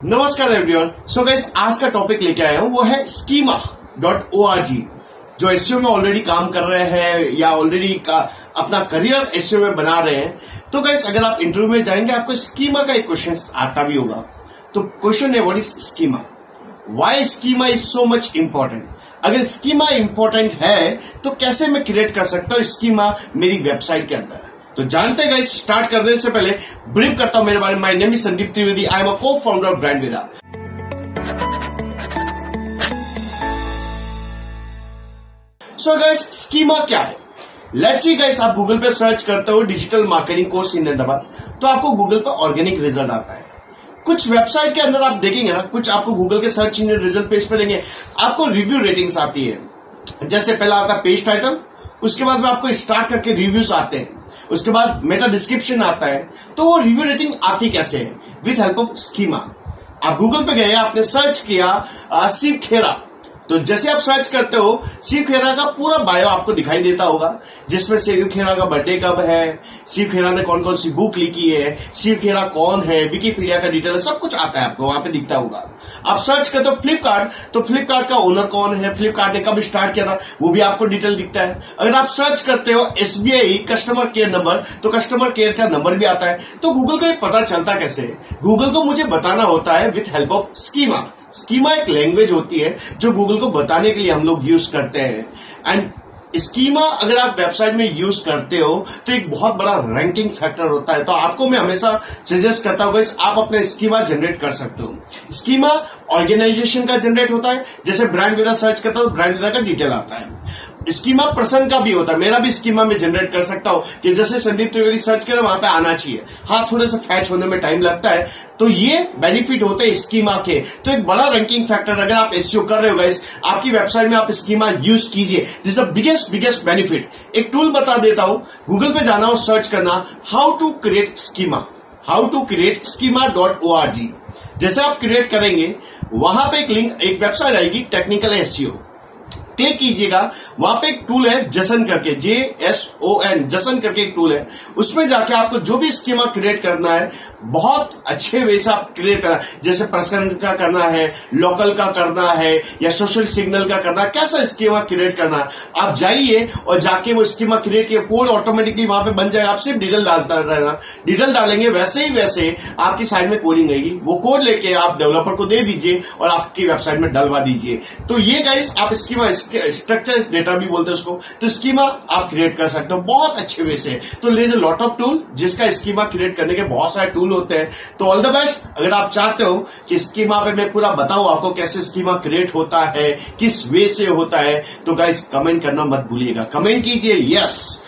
नमस्कार everyone so guys आज का टॉपिक लेके आया हूँ, वो है schema dot O R G जो एसईओ में ऑलरेडी काम कर रहे हैं या ऑलरेडी अपना करियर एसईओ में बना रहे हैं। तो गाइस अगर आप इंटरव्यू में जाएँगे, आपको स्कीमा का एक क्वेश्चन आता भी होगा। तो क्वेश्चन है what is schema why schema is so much important अगर स्कीमा इम्पोर्टेंट है तो कैसे मैं क्रिएट कर सकता हूँ स्कीमा मेरी वेबसाइट के अंदर? तो जानते हैं स्टार्ट करने से पहले ब्रीफ करता हूँ मेरे बारे में। Name Sandeep Trivedi I am a cofounder of brand विदा सो गाइस स्कीमा क्या है? लेट्स सी गाइस आप गूगल पे सर्च करते हो digital marketing course in Hyderabad तो आपको गूगल पर ऑर्गेनिक रिज़ल्ट आता है। कुछ वेबसाइट के अंदर आप देखेंगे ना, कुछ आपको गूगल के सर्च इंजन रिज़ल्ट पेज पे देंगे। आपको रिव्यू रेटिंग्स आती है। जैसे पहला आता है पेज टाइटल उसके बाद में आपको स्टार्ट करके रिव्यूज़ आते हैं। उसके बाद मेटा डिस्क्रिप्शन आता है। तो वो रिव्यू रेटिंग आती कैसे है? विथ हेल्प ऑफ़ स्कीमा आप गूगल पे गए, आपने सर्च किया शिव खेरा। तो जैसे आप सर्च करते हो, शिव खेरा का पूरा बायो आपको दिखाई देता होगा, जिसमें शिव खेरा का बर्थडे कब है, शिव खेरा ने कौन कौन सी बुक लिखी है, शिव खेरा कौन है विकीपीडिया का डिटेल सब कुछ आता है आपको, वहाँ पे दिखता होगा। आप सर्च करते हो फ्लिपकार्ट तो फ्लिपकार्ट का ओनर कौन है फ्लिपकार्ट ने कब स्टार्ट किया था, वो भी आपको डिटेल दिखता है। अगर आप सर्च करते हो एसबीआई कस्टमर केयर नंबर तो कस्टमर केयर का नंबर भी आता है। तो गूगल को पता चलता कैसे? गूगल को मुझे बताना होता है with help of schema schema एक लैंग्वेज होती है, जो गूगल को बताने के लिए हम लोग यूज़ करते हैं। एंड स्कीमा अगर आप वेबसाइट में यूज़ करते हो तो एक बहुत बड़ा रैंकिंग फैक्टर होता है। तो आपको मैं हमेशा सजेस्ट करता हूँ आप अपना स्कीमा जनरेट कर सकते हो। स्कीमा ऑर्गेनाइजेशन का जनरेट होता है, जैसे ब्रांड विदा सर्च करता हो ब्रांड विदा का डिटेल आता है। स्कीमा पर्सन का भी होता है। मेरा भी स्कीमा में जनरेट कर सकता हूँ कि जैसे संदीप त्रिवेदी सर्च करें, वहाँ पे आना चाहिए। हाँ थोड़े से फैच होने में टाइम लगता है। तो ये बेनिफिट होते हैं स्कीमा के। तो एक बड़ा रैंकिंग फैक्टर अगर आप एसईओ कर रहे हो गाइस आपकी वेबसाइट में आप स्कीमा यूज़ कीजिए। This the biggest biggest benefit एक टूल बता देता हूँ। गूगल पे जाना हो सर्च करना। How to create schema how to create schema dot O R G जैसे आप क्रिएट करेंगे, वहाँ पे एक लिंक एक वेबसाइट आएगी टेक्निकल एसईओ क्लिक कीजिएगा, वहाँ पे एक टूल है, जसन करके J S O N JSON करके एक टूल है। उसमें जाके आपको जो भी स्कीमा क्रिएट करना है, बहुत अच्छे वे से आप क्रिएट करना, जैसे पर्सनल का करना है लोकल का करना है, या सोशल सिग्नल का करना है, कैसा स्कीमा क्रिएट करना है, आप जाइए और जाके वो स्कीमा क्रिएट किया कोड ऑटोमेटिकली वहाँ पे बन जाएगा आप सिर्फ़ डिटेल डालता रहना डिटेल डालेंगे, वैसे ही वैसे आपकी साइड में कोडिंग आएगी। वो कोड लेके आप डेवलपर को दे दीजिए और आपकी वेबसाइट में डलवा दीजिए। तो ये गाइस आप स्कीमा स्ट्रक्चर डेटा भी बोलते हैं उसको। तो स्कीमा आप क्रिएट कर सकते हो, बहुत अच्छे वे से। तो ले लॉट ऑफ़ टूल जिसका स्कीमा क्रिएट करने के बहुत सारे टूल होते हैं। तो ऑल द बेस्ट अगर आप चाहते हो कि स्कीमा पे मैं पूरा बताऊँ आपको कैसे स्कीमा क्रिएट होता है, किस वे से होता है तो गाइज़ कमेंट करना मत भूलिएगा। कमेंट कीजिए यस